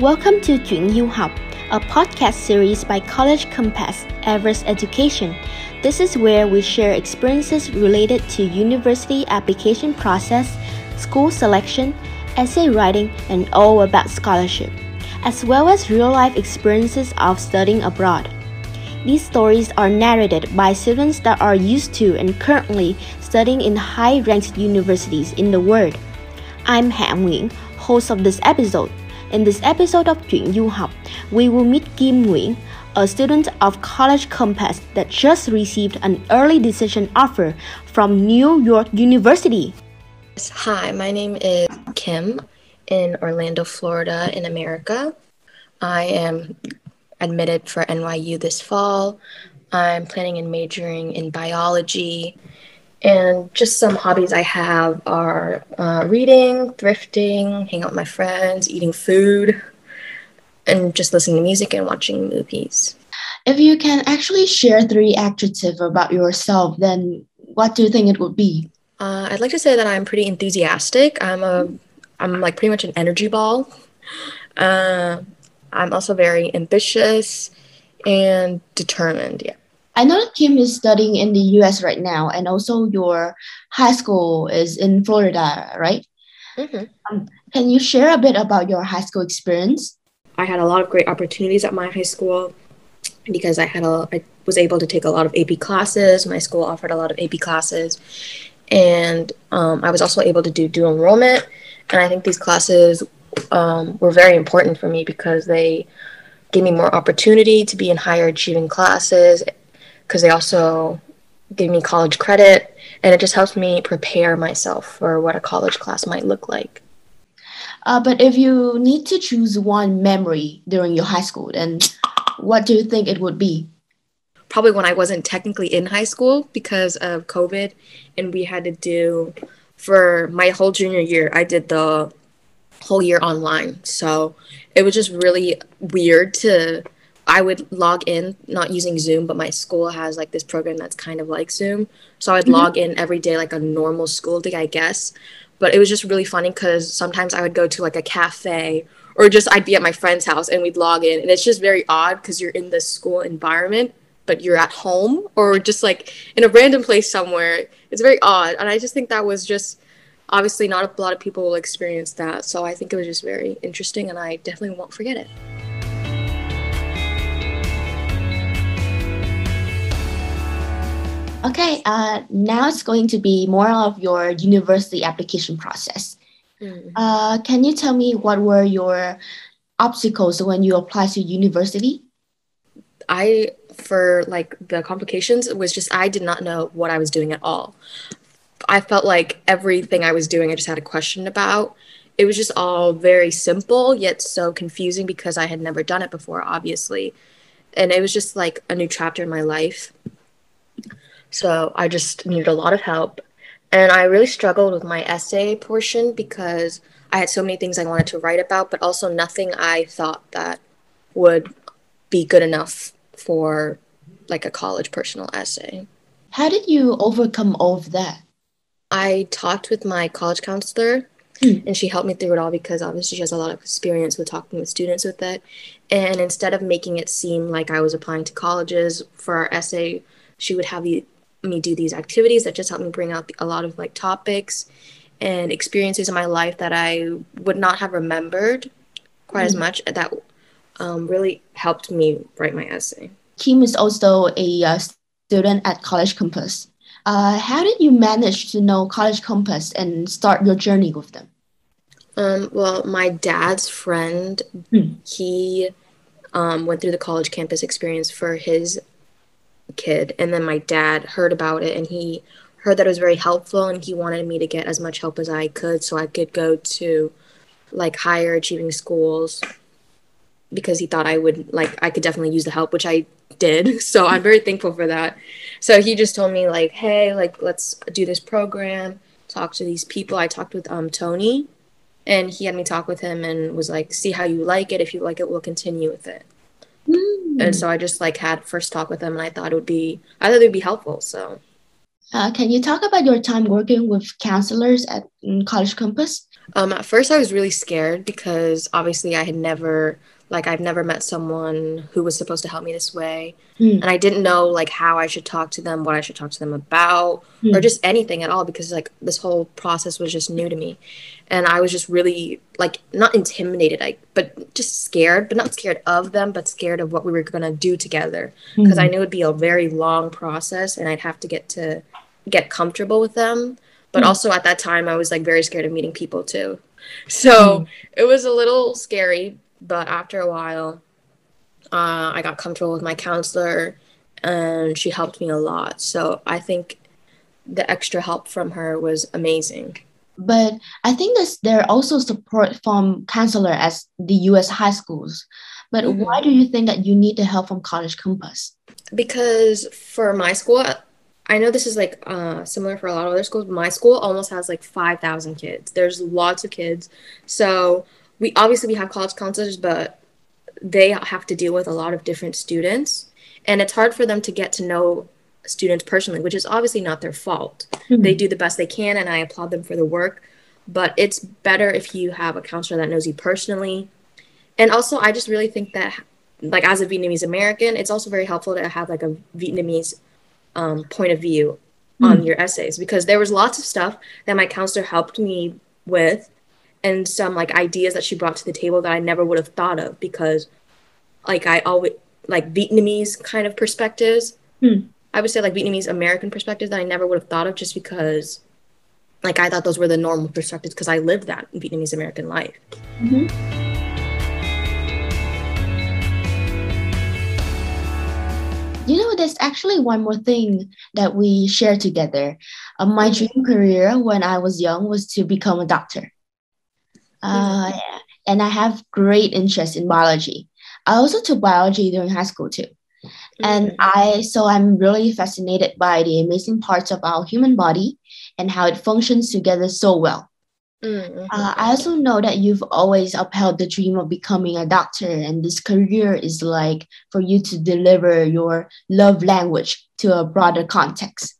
Welcome to Chuyện Du học, a podcast series by College Compass Everest Education. This is where we share experiences related to university application process, school selection, essay writing, and all about scholarship, as well as real life experiences of studying abroad. These stories are narrated by students that are used to and currently studying in high ranked universities in the world. I'm Han Nguyen, host of this episode. In this episode of Chuyện Du học, we will meet Kim Nguyen, a student of College Compass that just received an early decision offer from New York University. Hi, my name is Kim in Orlando, Florida, in America. I am admitted for NYU this fall. I'm planning and majoring in biology and just some hobbies I have are uh, reading, thrifting, hanging out with my friends, eating food, and just listening to music and watching movies. If you can actually share three adjectives about yourself, then what do you think it would be? Uh, I'd like to say that I'm pretty enthusiastic. I'm a, I'm like pretty much an energy ball. Uh, I'm also very ambitious and determined. Yeah. I know that Kim is studying in the US right now, and also your high school is in Florida, right? Mm-hmm. Um, can you share a bit about your high school experience? I had a lot of great opportunities at my high school because I had a I was able to take a lot of AP classes. My school offered a lot of AP classes, and um, I was also able to do dual enrollment. And I think these classes um, were very important for me because they gave me more opportunity to be in higher achieving classes because they also give me college credit and it just helps me prepare myself for what a college class might look like. Uh, but if you need to choose one memory during your high school, then what do you think it would be? Probably when I wasn't technically in high school because of COVID, and we had to do for my whole junior year, I did the whole year online. So it was just really weird to I would log in, not using Zoom, but my school has like this program that's kind of like Zoom. So I'd mm-hmm. log in every day like a normal school day, I guess. But it was just really funny because sometimes I would go to like a cafe or just I'd be at my friend's house and we'd log in. And it's just very odd because you're in the school environment, but you're at home or just like in a random place somewhere. It's very odd. And I just think that was just obviously not a lot of people will experience that. So I think it was just very interesting and I definitely won't forget it. Okay, uh, now it's going to be more of your university application process. Mm. Uh, can you tell me what were your obstacles when you applied to university? I, for like the complications, was just I did not know what I was doing at all. I felt like everything I was doing, I just had a question about. It was just all very simple, yet so confusing because I had never done it before, obviously. And it was just like a new chapter in my life. So I just needed a lot of help. And I really struggled with my essay portion because I had so many things I wanted to write about, but also nothing I thought that would be good enough for like a college personal essay. How did you overcome all of that? I talked with my college counselor mm. and she helped me through it all because obviously she has a lot of experience with talking with students with it. And instead of making it seem like I was applying to colleges for our essay, she would have the me do these activities that just help me bring out a lot of like topics and experiences in my life that I would not have remembered quite mm-hmm. as much that um, really helped me write my essay. Kim is also a uh, student at College Compass. Uh, how did you manage to know College Compass and start your journey with them? Um, well, my dad's friend, mm. he um, went through the College Compass experience for his kid and then my dad heard about it and he heard that it was very helpful and he wanted me to get as much help as I could so I could go to like higher achieving schools because he thought I would like I could definitely use the help which I did. So I'm very thankful for that. So he just told me like hey like let's do this program talk to these people. I talked with um Tony and he had me talk with him and was like see how you like it. If you like it we'll continue with it Mm. And so I just like had first talk with them and I thought it would be I thought it would be helpful. So Uh, can you talk about your time working with counselors at College Compass? Um, at first, I was really scared because obviously I had never like I've never met someone who was supposed to help me this way. Mm. And I didn't know like how I should talk to them, what I should talk to them about, mm. or just anything at all because like this whole process was just new to me. And I was just really like not intimidated, like but just scared, but not scared of them, but scared of what we were going to do together because mm. I knew it'd be a very long process and I'd have to get to get comfortable with them. But also at that time I was like very scared of meeting people too. So it was a little scary, but after a while, uh, I got comfortable with my counselor and she helped me a lot. So I think the extra help from her was amazing. But I think that there are also support from counselor as the U.S. high schools. But mm-hmm. why do you think that you need the help from College Compass? Because for my school, I know this is like uh, similar for a lot of other schools. But my school almost has like five thousand kids. There's lots of kids, so we obviously we have college counselors, but they have to deal with a lot of different students, and it's hard for them to get to know students personally, which is obviously not their fault. Mm-hmm. They do the best they can, and I applaud them for the work. But it's better if you have a counselor that knows you personally. And also, I just really think that, like, as a Vietnamese American, it's also very helpful to have like a Vietnamese um, point of view mm-hmm. on your essays because there was lots of stuff that my counselor helped me with and some like ideas that she brought to the table that I never would have thought of because like I always like Vietnamese kind of perspectives. Hmm. I would say like Vietnamese American perspectives that I never would have thought of just because like I thought those were the normal perspectives because I lived that Vietnamese American life. Mm-hmm. You know, there's actually one more thing that we share together. Uh, my mm-hmm. dream career when I was young was to become a doctor. Uh, and I have great interest in biology. I also took biology during high school too. And mm-hmm. I so I'm really fascinated by the amazing parts of our human body and how it functions together so well. Mm-hmm. Uh, I also know that you've always upheld the dream of becoming a doctor, and this career is like for you to deliver your love language to a broader context.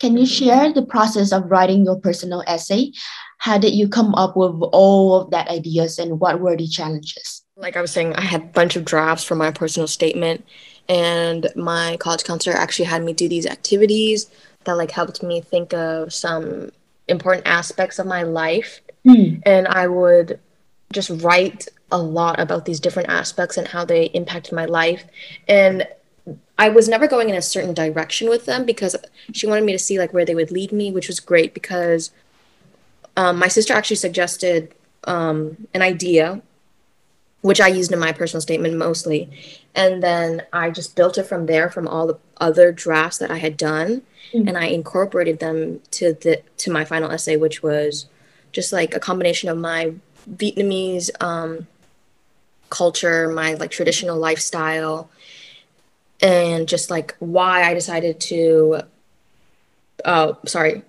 Can you mm-hmm. share the process of writing your personal essay? How did you come up with all of that ideas and what were the challenges? Like i was saying i had a bunch of drafts for my personal statement and my college counselor actually had me do these activities that like helped me think of some important aspects of my life. Mm. and i would just write a lot about these different aspects and how they impacted my life. And I was never going in a certain direction with them because she wanted me to see like where they would lead me, which was great because um, my sister actually suggested um, an idea, which I used in my personal statement mostly. And then I just built it from there, from all the other drafts that I had done. Mm-hmm. And I incorporated them to the to my final essay, which was just like a combination of my Vietnamese um, culture, my like traditional lifestyle, and just like why I decided to. Uh, sorry,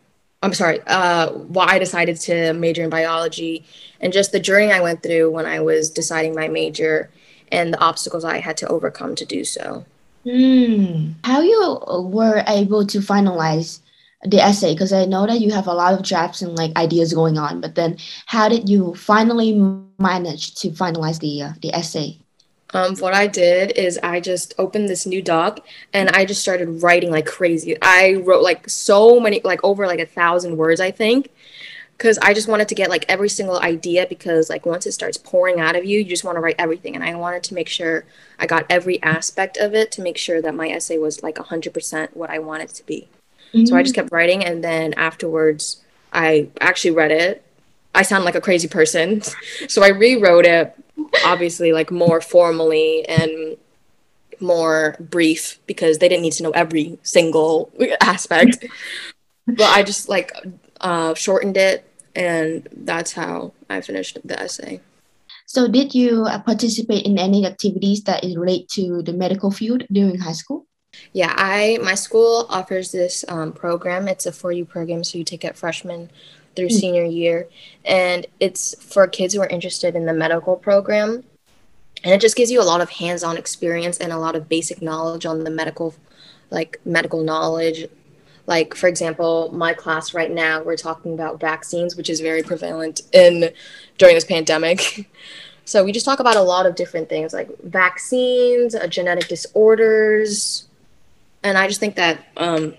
I'm sorry, uh, why I decided to major in biology and just the journey I went through when I was deciding my major and the obstacles I had to overcome to do so. Mm. How you were able to finalize the essay? Because I know that you have a lot of drafts and like ideas going on, but then how did you finally manage to finalize the uh, the essay? Um, what I did is I just opened this new doc and I just started writing like crazy. I wrote like so many, like over like a thousand words, I think, because I just wanted to get like every single idea because like once it starts pouring out of you, you just want to write everything. And I wanted to make sure I got every aspect of it to make sure that my essay was like 100% what I wanted it to be. Mm-hmm. So I just kept writing and then afterwards I actually read it. I sound like a crazy person. so I rewrote it obviously like more formally and more brief because they didn't need to know every single aspect. but I just like uh, shortened it, and that's how I finished the essay. So, did you uh, participate in any activities that relate to the medical field during high school? Yeah, I my school offers this um, program. It's a four U program, so you take it freshman through mm. senior year. And it's for kids who are interested in the medical program. And it just gives you a lot of hands on experience and a lot of basic knowledge on the medical, like medical knowledge, Like, for example, my class right now, we're talking about vaccines, which is very prevalent in during this pandemic. so we just talk about a lot of different things like vaccines, uh, genetic disorders, and I just think that um,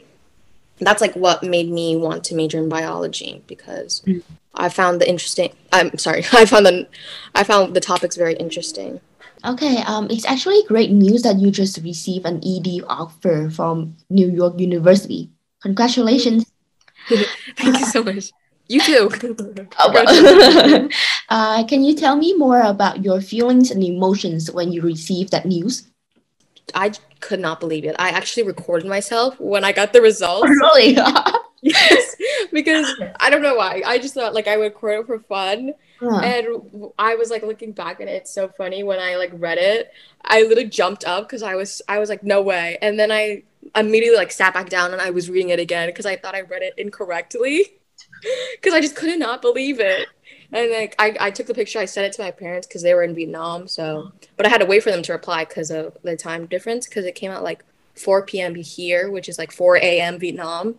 that's like what made me want to major in biology because mm. I found the interesting. I'm sorry, I found the I found the topics very interesting. Okay, um, it's actually great news that you just received an ED offer from New York University. Congratulations. Thank you so much. You too. oh, well. uh, can you tell me more about your feelings and emotions when you received that news? I could not believe it. I actually recorded myself when I got the results. really? yes, because I don't know why. I just thought like I would record it for fun. Huh. And I was like looking back and it's so funny when I like read it. I literally jumped up because I was I was like no way, and then I immediately like sat back down and I was reading it again because I thought I read it incorrectly because I just could not believe it. And like I, I took the picture, I sent it to my parents because they were in Vietnam. So, but I had to wait for them to reply because of the time difference because it came out like 4 p.m. here, which is like 4 a.m. Vietnam.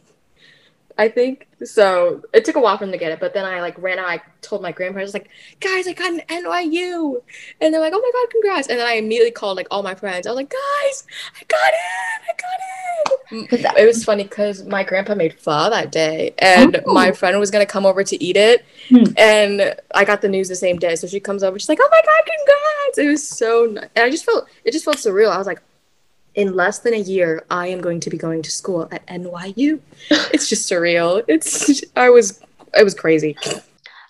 I think. So it took a while for them to get it, but then I like ran out. I told my grandparents like, guys, I got an NYU, and they're like, oh my god, congrats! And then I immediately called like all my friends. I was like, guys, I got it, I got it. It was funny because my grandpa made pho that day, and oh. my friend was gonna come over to eat it, hmm. and I got the news the same day. So she comes over, she's like, oh my god, congrats! It was so, nice. and I just felt it just felt surreal. I was like, in less than a year, I am going to be going to school at NYU. it's just surreal. It's I was it was crazy.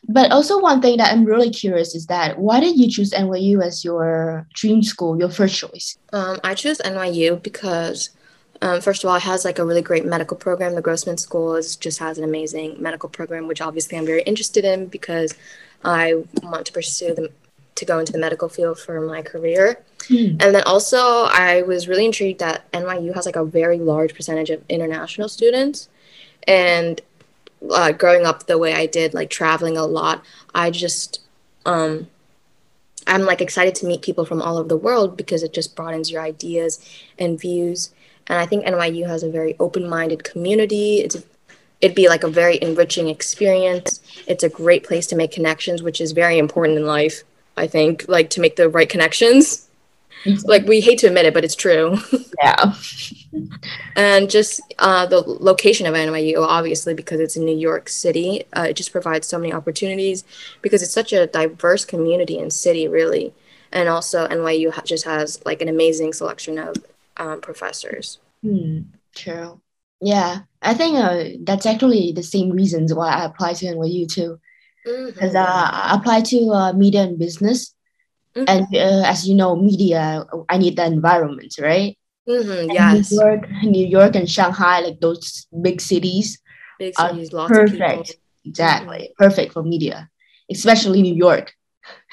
But also one thing that I'm really curious is that why did you choose NYU as your dream school, your first choice? Um, I chose NYU because um, first of all, it has like a really great medical program. The Grossman School is, just has an amazing medical program, which obviously I'm very interested in because I want to pursue the, to go into the medical field for my career. Mm. And then also, I was really intrigued that NYU has like a very large percentage of international students. And uh, growing up the way I did, like traveling a lot, I just, um, I'm like excited to meet people from all over the world because it just broadens your ideas and views. And I think NYU has a very open minded community. It's it'd be like a very enriching experience. It's a great place to make connections, which is very important in life. I think, like to make the right connections. Mm-hmm. Like we hate to admit it, but it's true. Yeah. and just uh, the location of NYU, obviously, because it's in New York City, uh, it just provides so many opportunities because it's such a diverse community and city, really. And also, NYU ha- just has like an amazing selection of um, professors. Hmm. True. Yeah, I think uh, that's actually the same reasons why I applied to NYU too because mm-hmm. uh, I applied to uh, media and business. Mm-hmm. And uh, as you know, media, I need the environment, right? Mm-hmm, yes. New York, New York and Shanghai, like those big cities, big cities, lots perfect. of people. Exactly, mm-hmm. perfect for media, especially New York.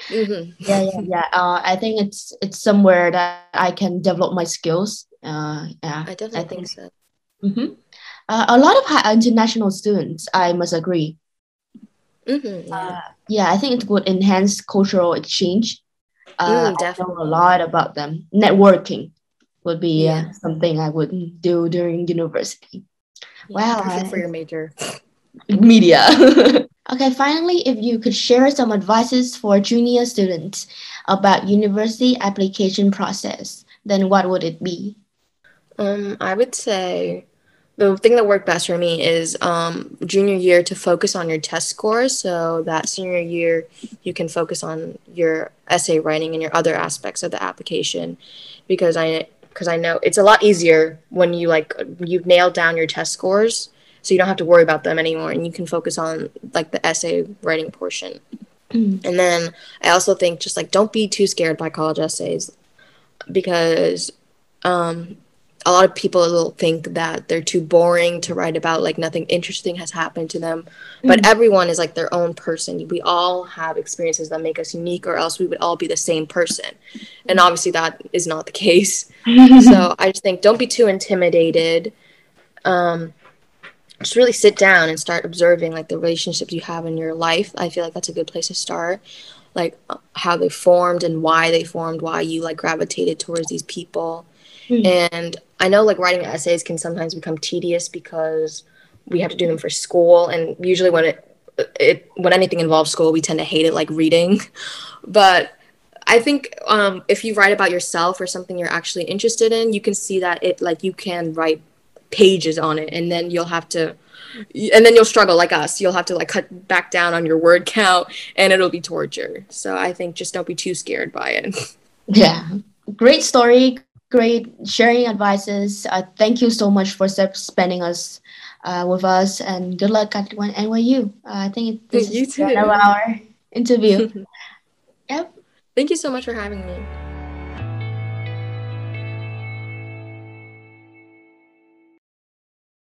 Mm-hmm. yeah, yeah, yeah. Uh, I think it's it's somewhere that I can develop my skills. Uh, yeah, I definitely I think, think so. Mm-hmm. Uh, a lot of high international students, I must agree, Mm-hmm, yeah. Uh, yeah, I think it would enhance cultural exchange. Uh, mm, definitely. I know a lot about them. Networking would be uh, yeah. uh, something I would do during university. Yeah, wow. Perfect for your major. Media. okay, finally, if you could share some advices for junior students about university application process, then what would it be? Um, I would say the thing that worked best for me is um, junior year to focus on your test scores so that senior year you can focus on your essay writing and your other aspects of the application because i because i know it's a lot easier when you like you've nailed down your test scores. So you don't have to worry about them anymore and you can focus on like the essay writing portion. Mm. and then i also think just like don't be too scared by college essays because um, a lot of people will think that they're too boring to write about like nothing interesting has happened to them. But mm-hmm. everyone is like their own person. We all have experiences that make us unique or else we would all be the same person. And obviously that is not the case. So i just think don't be too intimidated. Um, just really sit down and start observing like the relationships you have in your life. I feel like that's a good place to start. Like how they formed and why they formed why you like gravitated towards these people Mm. And I know like writing essays can sometimes become tedious because we have to do them for school. And usually when it it when anything involves school we tend to hate it like reading. But i think um, if you write about yourself or something you're actually interested in you can see that it like you can write pages on it. And then you'll have to and then you'll struggle like us. You'll have to like cut back down on your word count and it'll be torture. So i think just don't be too scared by it. Yeah. Great story great sharing advices uh, thank you so much for spending us uh, with us and good luck at one NYU. Uh, I think this you is too. our interview. yep. Thank you so much for having me.